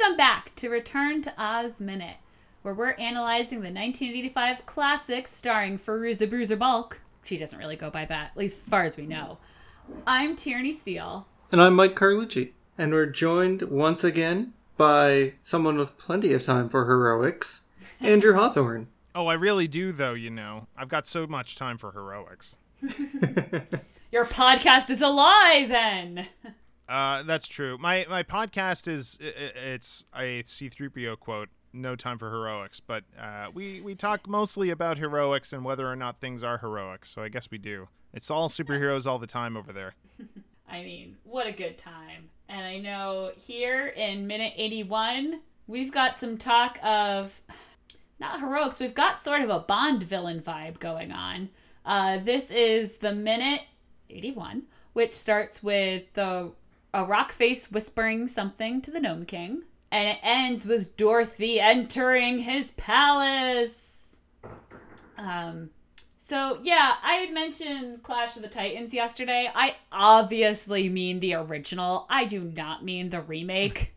Welcome back to Return to Oz Minute, where we're analyzing the 1985 classic starring Fairuza Bruiser Balk. She doesn't really go by that, at least as far as we know. I'm Tierney Steele. And I'm Mike Carlucci. And we're joined once again by someone with plenty of time for heroics, Andrew Hawthorne. Oh, I really do, though, you know. I've got so much time for heroics. Your podcast is a lie, then. Uh, that's true. My my podcast is it's a C3PO quote. No time for heroics, but uh, we we talk mostly about heroics and whether or not things are heroic. So I guess we do. It's all superheroes all the time over there. I mean, what a good time. And I know here in minute 81, we've got some talk of not heroics, we've got sort of a Bond villain vibe going on. Uh, this is the minute 81, which starts with the a rock face whispering something to the Gnome King, and it ends with Dorothy entering his palace. Um, so yeah, I had mentioned Clash of the Titans yesterday. I obviously mean the original. I do not mean the remake.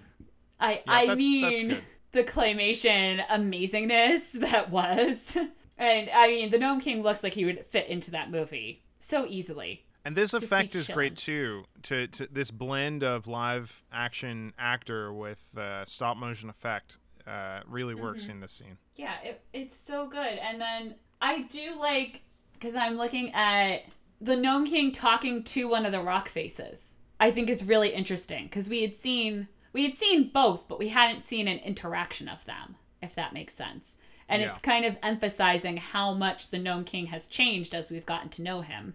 I yeah, I mean the claymation amazingness that was. And I mean, the Gnome King looks like he would fit into that movie so easily. And this effect is great too. To, to this blend of live action actor with uh, stop motion effect uh, really works mm-hmm. in this scene. Yeah, it, it's so good. And then I do like because I'm looking at the Gnome King talking to one of the rock faces. I think is really interesting because we had seen we had seen both, but we hadn't seen an interaction of them. If that makes sense. And yeah. it's kind of emphasizing how much the Gnome King has changed as we've gotten to know him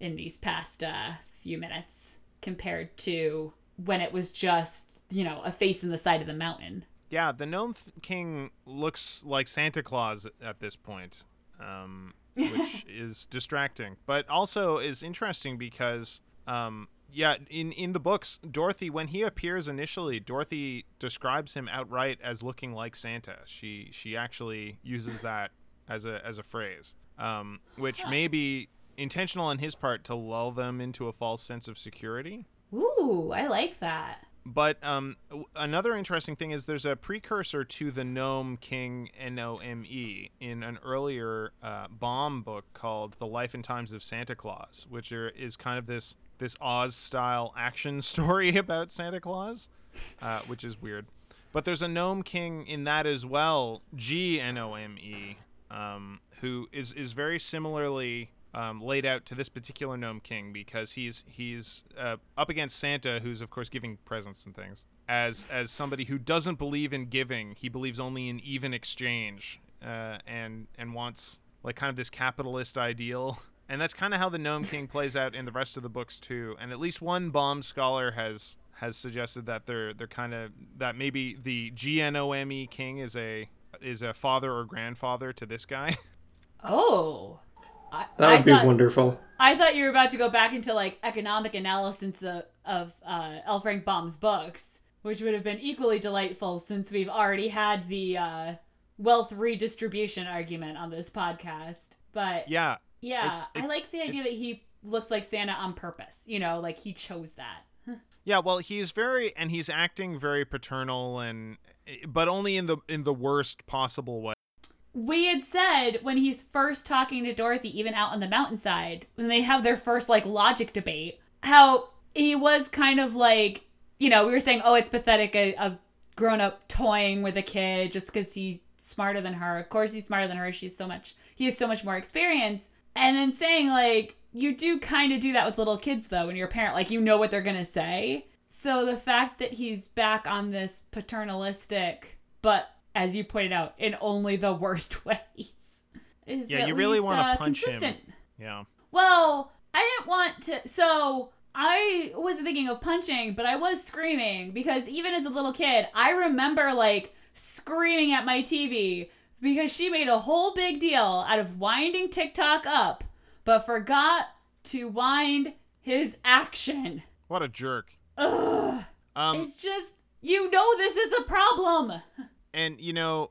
in these past uh, few minutes compared to when it was just, you know, a face in the side of the mountain. Yeah, the Gnome King looks like Santa Claus at this point, um, which is distracting, but also is interesting because, um, yeah, in, in the books, Dorothy, when he appears initially, Dorothy describes him outright as looking like Santa. She she actually uses that as a as a phrase, um, which may be intentional on his part to lull them into a false sense of security. Ooh, I like that. But um, another interesting thing is there's a precursor to the Gnome King N O M E in an earlier uh, Baum book called The Life and Times of Santa Claus, which are, is kind of this this Oz style action story about Santa Claus, uh, which is weird. But there's a Gnome King in that as well, G N O M E, um, who is is very similarly um, laid out to this particular gnome king because he's he's uh, up against Santa, who's of course giving presents and things. As as somebody who doesn't believe in giving, he believes only in even exchange, uh, and and wants like kind of this capitalist ideal. And that's kind of how the gnome king plays out in the rest of the books too. And at least one Baum scholar has has suggested that they're they're kind of that maybe the G N O M E king is a is a father or grandfather to this guy. Oh. I, that would I be thought, wonderful. I thought you were about to go back into like economic analysis of, of uh, L. Frank Baum's books, which would have been equally delightful since we've already had the uh, wealth redistribution argument on this podcast. But yeah, yeah, it, I like the idea it, that he looks like Santa on purpose. You know, like he chose that. yeah, well, he's very and he's acting very paternal and but only in the in the worst possible way we had said when he's first talking to Dorothy, even out on the mountainside, when they have their first like logic debate, how he was kind of like, you know, we were saying, oh, it's pathetic, a, a grown up toying with a kid just because he's smarter than her. Of course, he's smarter than her. She's so much, he has so much more experience. And then saying, like, you do kind of do that with little kids, though, when you're a parent, like, you know what they're going to say. So the fact that he's back on this paternalistic, but as you pointed out, in only the worst ways. yeah, you really want to uh, punch consistent. him. Yeah. Well, I didn't want to. So I wasn't thinking of punching, but I was screaming because even as a little kid, I remember like screaming at my TV because she made a whole big deal out of winding TikTok up, but forgot to wind his action. What a jerk. Ugh. Um, it's just, you know, this is a problem. and you know,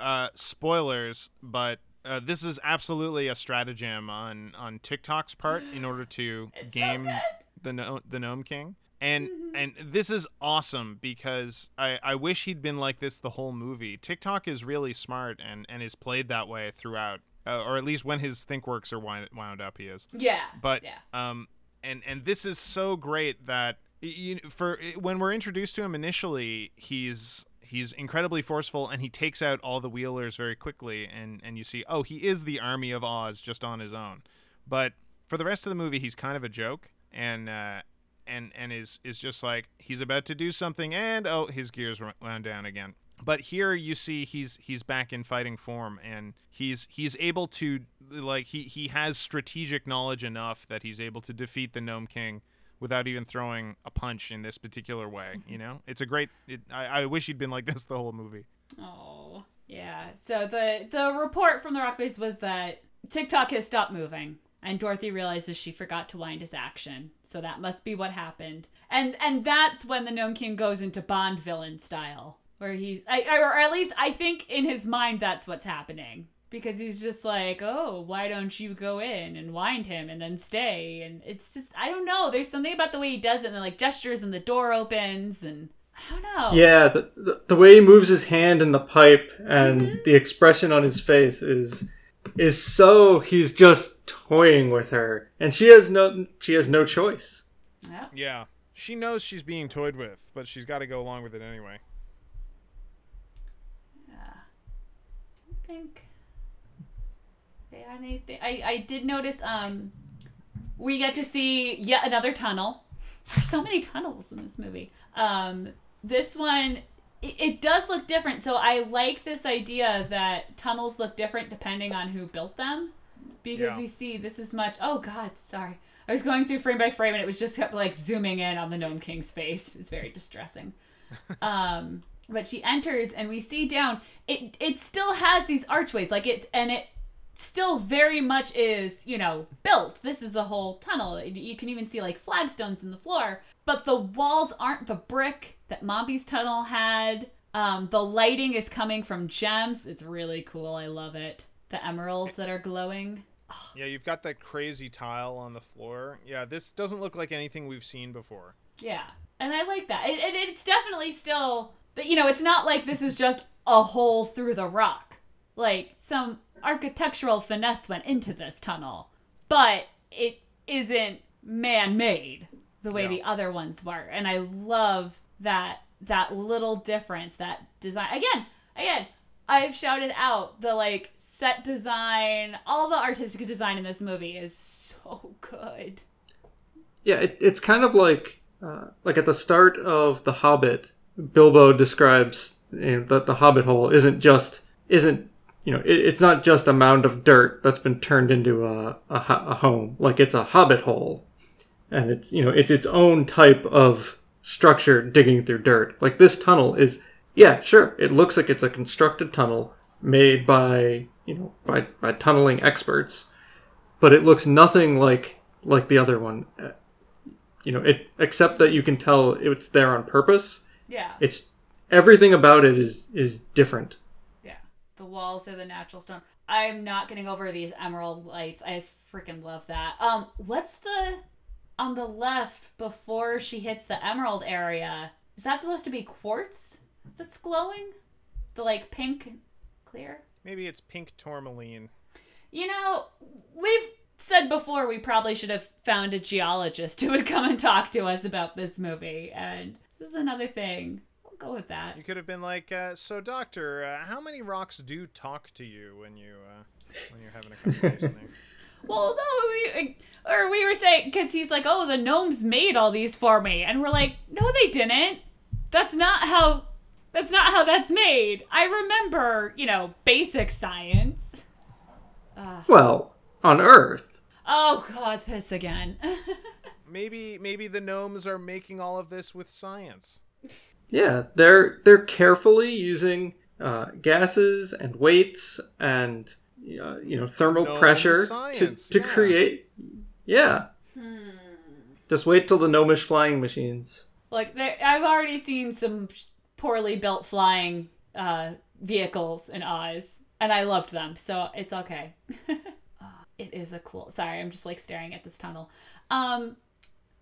uh, spoilers, but uh, this is absolutely a stratagem on on TikTok's part in order to game so the no- the Gnome King. And and this is awesome because I, I wish he'd been like this the whole movie. TikTok is really smart and, and is played that way throughout, uh, or at least when his ThinkWorks are wound, wound up, he is. Yeah. But yeah. um, and and this is so great that you for when we're introduced to him initially, he's he's incredibly forceful and he takes out all the wheelers very quickly and and you see oh he is the army of oz just on his own. But for the rest of the movie he's kind of a joke and uh and and is is just like he's about to do something and oh his gears wound down again. But here you see he's he's back in fighting form and he's he's able to like he he has strategic knowledge enough that he's able to defeat the gnome king without even throwing a punch in this particular way. You know, it's a great. It, I, I wish he'd been like this the whole movie. Oh yeah. So the the report from the Rockface was that TikTok has stopped moving, and Dorothy realizes she forgot to wind his action. So that must be what happened. And and that's when the Gnome King goes into Bond villain style, where he's, I, or at least I think in his mind that's what's happening because he's just like, "Oh, why don't you go in and wind him and then stay?" And it's just I don't know. There's something about the way he does it, and the like gestures, and the door opens, and I don't know. Yeah, the, the, the way he moves his hand in the pipe and mm-hmm. the expression on his face is is so he's just toying with her, and she has no she has no choice. Yeah. Yeah, she knows she's being toyed with, but she's got to go along with it anyway. Yeah. I think. Yeah, anything. I I did notice. Um, we get to see yet another tunnel. There's so many tunnels in this movie. Um, this one. It, it does look different, so I like this idea that tunnels look different depending on who built them, because Yeah. we see this is much. Oh God, sorry. I was going through frame by frame, and it was just kept like zooming in on the Gnome King's face. It's very distressing. um, but she enters, and we see down. It it still has these archways, like it, and it still very much is you know built. This is a whole tunnel. You can even see like flagstones in the floor, but the walls aren't the brick that Mombi's tunnel had. Um, the lighting is coming from gems. It's really cool. I love it. The emeralds that are glowing. Yeah, you've got that crazy tile on the floor. Yeah, this doesn't look like anything we've seen before. Yeah, and I like that. It, it, it's definitely still, but you know, it's not like this is just a hole through the rock. Like some architectural finesse went into this tunnel, but it isn't man-made the way Yeah. the other ones were. And I love that that little difference, that design. Again, again, I've shouted out the like set design, all the artistic design in this movie is so good. Yeah, it, it's kind of like uh, like at the start of The Hobbit, Bilbo describes you know, that the Hobbit hole isn't just isn't you know it, it's not just a mound of dirt that's been turned into a, a a home. Like it's a Hobbit hole, and it's you know it's its own type of structure digging through dirt. Like this tunnel is yeah sure it looks like it's a constructed tunnel made by you know by by tunneling experts, but it looks nothing like like the other one uh, you know it except that you can tell it's there on purpose Yeah. it's everything about it is is different walls are the natural stone. I'm not getting over these emerald lights. I freaking love that. Um, what's the on the left before she hits the emerald area? Is that supposed to be quartz that's glowing? The like pink clear? Maybe it's pink tourmaline. You know, we've said before we probably should have found a geologist who would come and talk to us about this movie, and this is another thing. We'll go with that. You could have been like, uh, "So, doctor, uh, how many rocks do talk to you when you uh, when you're having a conversation there?" Well, no, we, or we were saying because he's like, "Oh, the gnomes made all these for me," and we're like, "No, they didn't. That's not how. That's not how that's made." I remember, you know, basic science. well on earth Oh God, this again. Maybe maybe the gnomes are making all of this with science. Yeah they're they're carefully using uh, gases and weights and uh, you know thermal Gnome pressure to, science, to yeah. create yeah just wait till the gnomish flying machines like, I've already seen some poorly built flying uh, vehicles in Oz, and I loved them, so it's okay. Uh, it is a cool. Sorry, I'm just like staring at this tunnel. Um,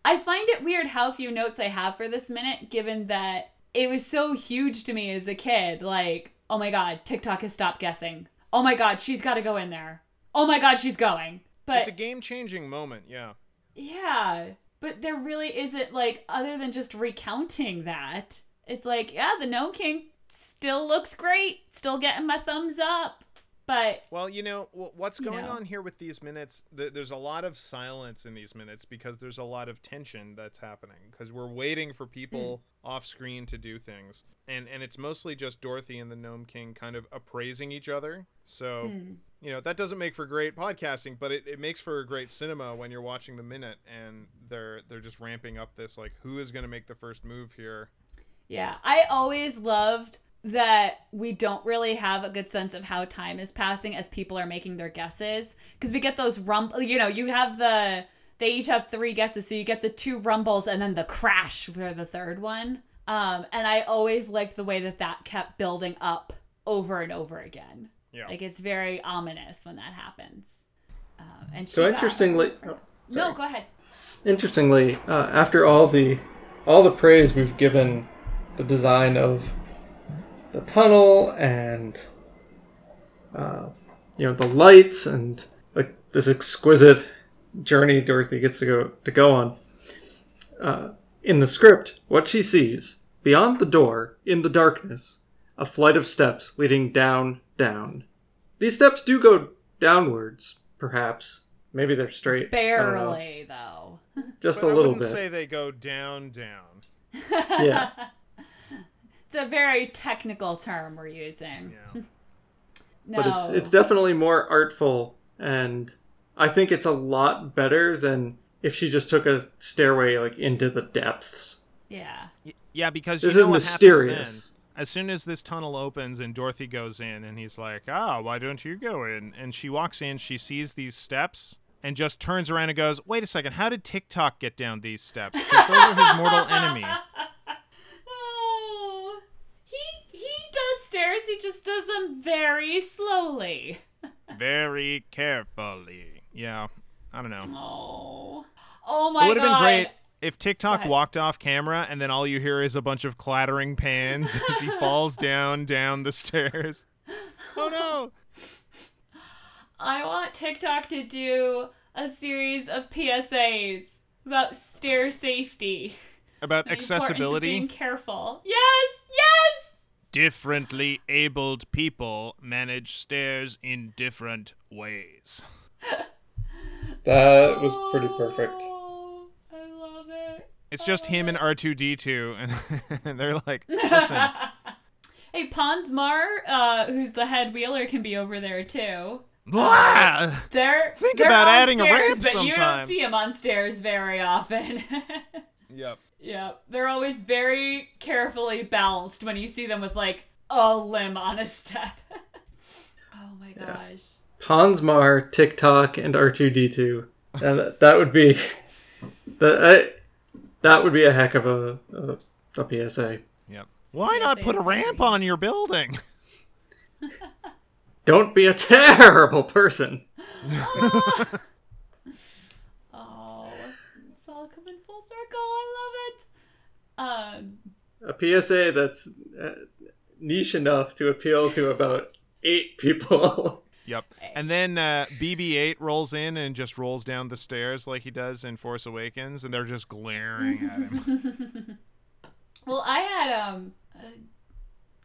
I find it weird how few notes I have for this minute, given that it was so huge to me as a kid. Like, oh my god, TikTok has stopped guessing. Oh my god, she's got to go in there. Oh my god, she's going. But it's a game changing moment, yeah. yeah, but there really isn't like other than just recounting that. It's like, yeah, the Gnome King still looks great, still getting my thumbs up. But Well, you know wh- what's You going know. on here with these minutes. Th- there's a lot of silence in these minutes because there's a lot of tension that's happening because we're waiting for people hmm. off screen to do things, and and it's mostly just Dorothy and the Gnome King kind of appraising each other. So hmm. you know that doesn't make for great podcasting, but it, it makes for a great cinema when you're watching the minute and they're they're just ramping up this like who is going to make the first move here. Yeah, I always loved that we don't really have a good sense of how time is passing as people are making their guesses because we get those rumble. You know, you have the they each have three guesses, so you get the two rumbles and then the crash for the third one. Um, and I always liked the way that that kept building up over and over again. Yeah. Like it's very ominous when that happens. Um, and So interestingly, oh, no, go ahead. interestingly, uh, after all the all the praise we've given the design of the tunnel and uh, you know the lights and like this exquisite journey Dorothy gets to go to go on. Uh, in the script, what she sees beyond the door in the darkness, a flight of steps leading down, down. These steps do go downwards, perhaps. Maybe they're straight. I don't know. Barely though. Just But a I little wouldn't bit. say they go down down. Yeah. It's a very technical term we're using. Yeah. No. but it's it's definitely more artful and I think it's a lot better than if she just took a stairway like into the depths. yeah. Yeah, because This you is know mysterious. then. As soon as this tunnel opens and Dorothy goes in, and he's like, "Ah, why don't you go in?" And she walks in, she sees these steps, and just turns around and goes, "Wait a second, how did TikTok get down these steps? 'Cause those are his mortal enemy." Oh, he he just does them very slowly. Very carefully. Yeah, I don't know. Oh, oh my god. it would have been great if TikTok walked off camera and then all you hear is a bunch of clattering pans as he falls down down the stairs. Oh no! I want TikTok to do a series of PSAs about stair safety. About The importance of accessibility. being careful. Yes. Differently abled people manage stairs in different ways. That was pretty perfect. Oh, I love it. It's just him and R2D2, and they're like, listen, Hey, Pons Maar, uh, who's the head wheeler, can be over there too. blah! They're Think they're about on adding a stairs, ramp but you don't see them on stairs very often. Yep. Yeah, they're always very carefully balanced when you see them with like a limb on a step. oh my gosh. Pons Maar, TikTok, and R2D2. And that, that would be that uh, that would be a heck of a a, a PSA. Yep. Why not put a ramp on your building? Don't be a terrible person. Oh, it's all coming full circle. I love it. Um, A PSA that's uh, niche enough to appeal to about eight people. Yep. And then uh, BB-8 rolls in and just rolls down the stairs like he does in Force Awakens, and they're just glaring at him. Well, I had um uh,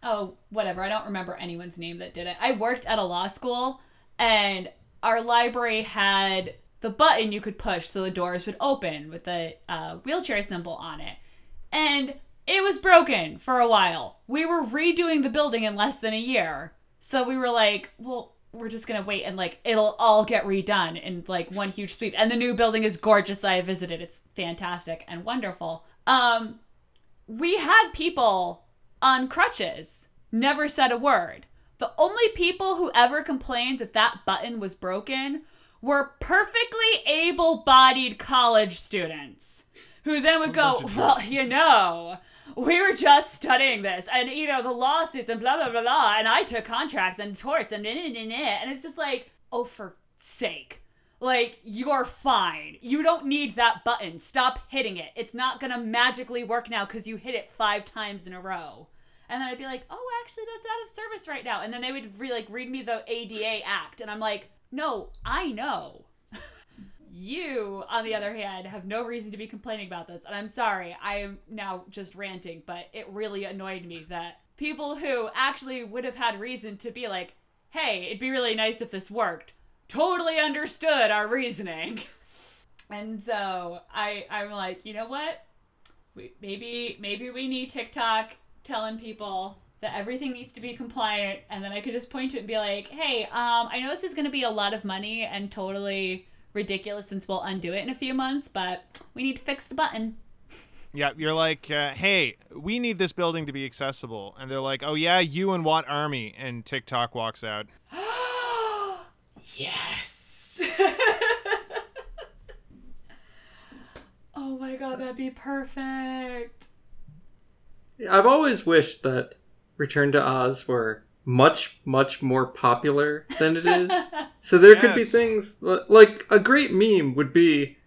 oh, whatever. I don't remember anyone's name that did it. I worked at a law school and our library had the button you could push so the doors would open with the uh, wheelchair symbol on it. And it was broken for a while. We were redoing the building in less than a year. So we were like, well, we're just to wait and like it'll all get redone in like one huge sweep. And the new building is gorgeous. I visited. It's fantastic and wonderful. Um we had people on crutches, never said a word. The only people who ever complained that that button was broken were perfectly able bodied college students who then would go, Well, you know, we were just studying this and, you know, the lawsuits and blah, blah, blah, blah. And I took contracts and torts and, nah, nah, and it's just like, oh, for sake. Like, you're fine. You don't need that button. Stop hitting it. It's not gonna magically work now because you hit it five times in a row. And then I'd be like, oh, actually, that's out of service right now. And then they would re- like read me the ADA Act, and I'm like, no, I know. You, on the other hand, have no reason to be complaining about this. And I'm sorry, I am now just ranting, but it really annoyed me that people who actually would have had reason to be like, hey, it'd be really nice if this worked, totally understood our reasoning. and so I, I'm like, you know what? We, maybe maybe we need TikTok telling people that everything needs to be compliant and then I could just point to it and be like, "Hey, um I know this is going to be a lot of money and totally ridiculous since we'll undo it in a few months, but we need to fix the button." Yeah, you're like, uh, hey, we need this building to be accessible, and they're like, oh yeah, you and what army? And TikTok walks out. yes. oh my god, that'd be perfect. I've always wished that Return to Oz were much, much more popular than it is. so there could be things like a great meme would be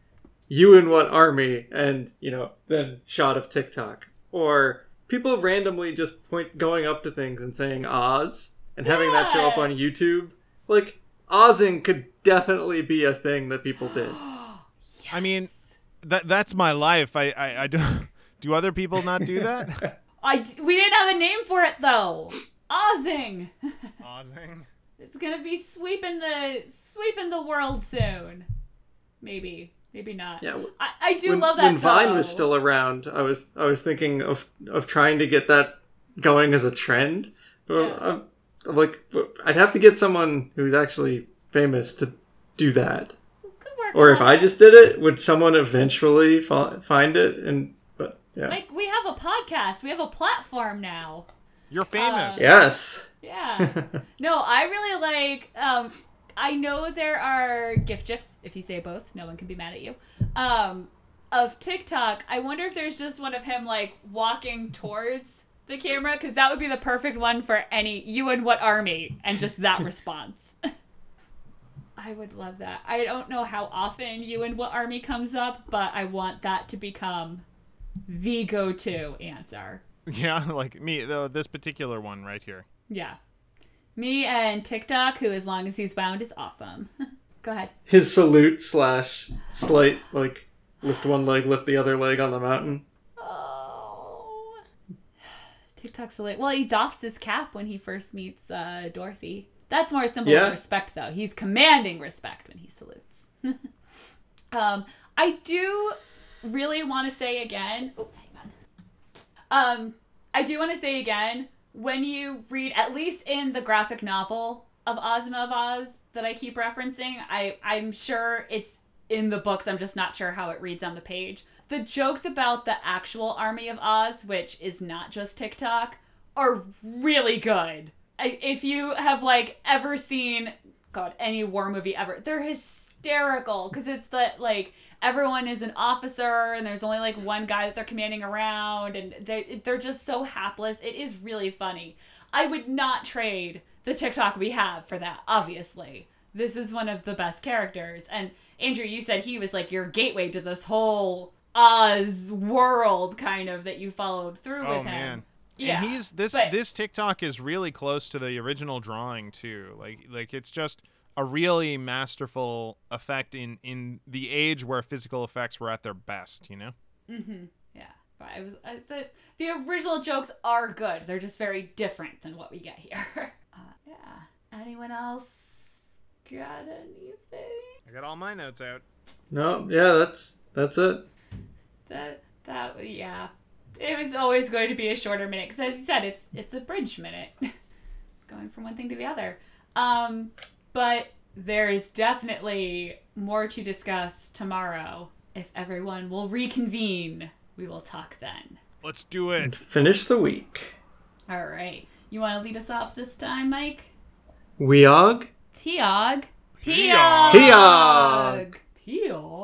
you and what army, and you know, then shot of TikTok, or people randomly just point going up to things and saying Oz and having that show up on YouTube. Like Ozing could definitely be a thing that people did. I mean, that that's my life. I I, I do. Do other people not do that? I we didn't have a name for it though. Ozing. Ozing. It's gonna be sweeping the sweeping the world soon. Maybe, maybe not. Yeah, w- I, I do when, love that. when Vine was still around, I was I was thinking of of trying to get that going as a trend. But Yeah. I'm, I'm like, I'd have to get someone who's actually famous to do that. Or if. I just did it, would someone eventually fi- find it? And but yeah, like we have a podcast, we have a platform now. You're famous. yes. Yeah. no, I really like. Um, I know there are gift gifs. If you say both, no one can be mad at you. Um, of TikTok, I wonder if there's just one of him like walking towards the camera because that would be the perfect one for any you and what army and just that response. I would love that. I don't know how often you and what army comes up, but I want that to become the go-to answer. Yeah, like me. Though this particular one right here. Yeah. Me and TikTok, who as long as he's bound is awesome. Go ahead. His salute slash slight like lift one leg, lift the other leg on the mountain. Oh. TikTok's a lit. Well, he doffs his cap when he first meets uh, Dorothy. That's more a symbol Yeah. of respect, though. He's commanding respect when he salutes. um, I do really want to say again. Oh, hang on. Um, I do want to say again when you read, at least in the graphic novel of Ozma of Oz that I keep referencing, I I'm sure it's in the books. I'm just not sure how it reads on the page. The jokes about the actual army of Oz, which is not just TikTok, are really good. If you have like ever seen God any war movie ever, they're hysterical because it's the like everyone is an officer and there's only like one guy that they're commanding around and they they're just so hapless. It is really funny. I would not trade the TikTok we have for that. Obviously, this is one of the best characters. And Andrew, you said he was like your gateway to this whole Oz world, kind of that you followed through Oh with him. man. Yeah, And he's this but- this TikTok is really close to the original drawing too. Like like it's just a really masterful effect in in the age where physical effects were at their best, you know? Mm-hmm. Yeah. But I was I, the the original jokes are good. They're just very different than what we get here. uh, yeah. Anyone else got anything? I got all my notes out. No, yeah, that's that's it. That that yeah. It was always going to be a shorter minute because, as you said, it's it's a bridge minute, going from one thing to the other. Um, but there is definitely more to discuss tomorrow. If everyone will reconvene, we will talk then. Let's do it. And finish the week. All right. You want to lead us off this time, Mike? Weog. Tiog. Peog. Peog. Peog.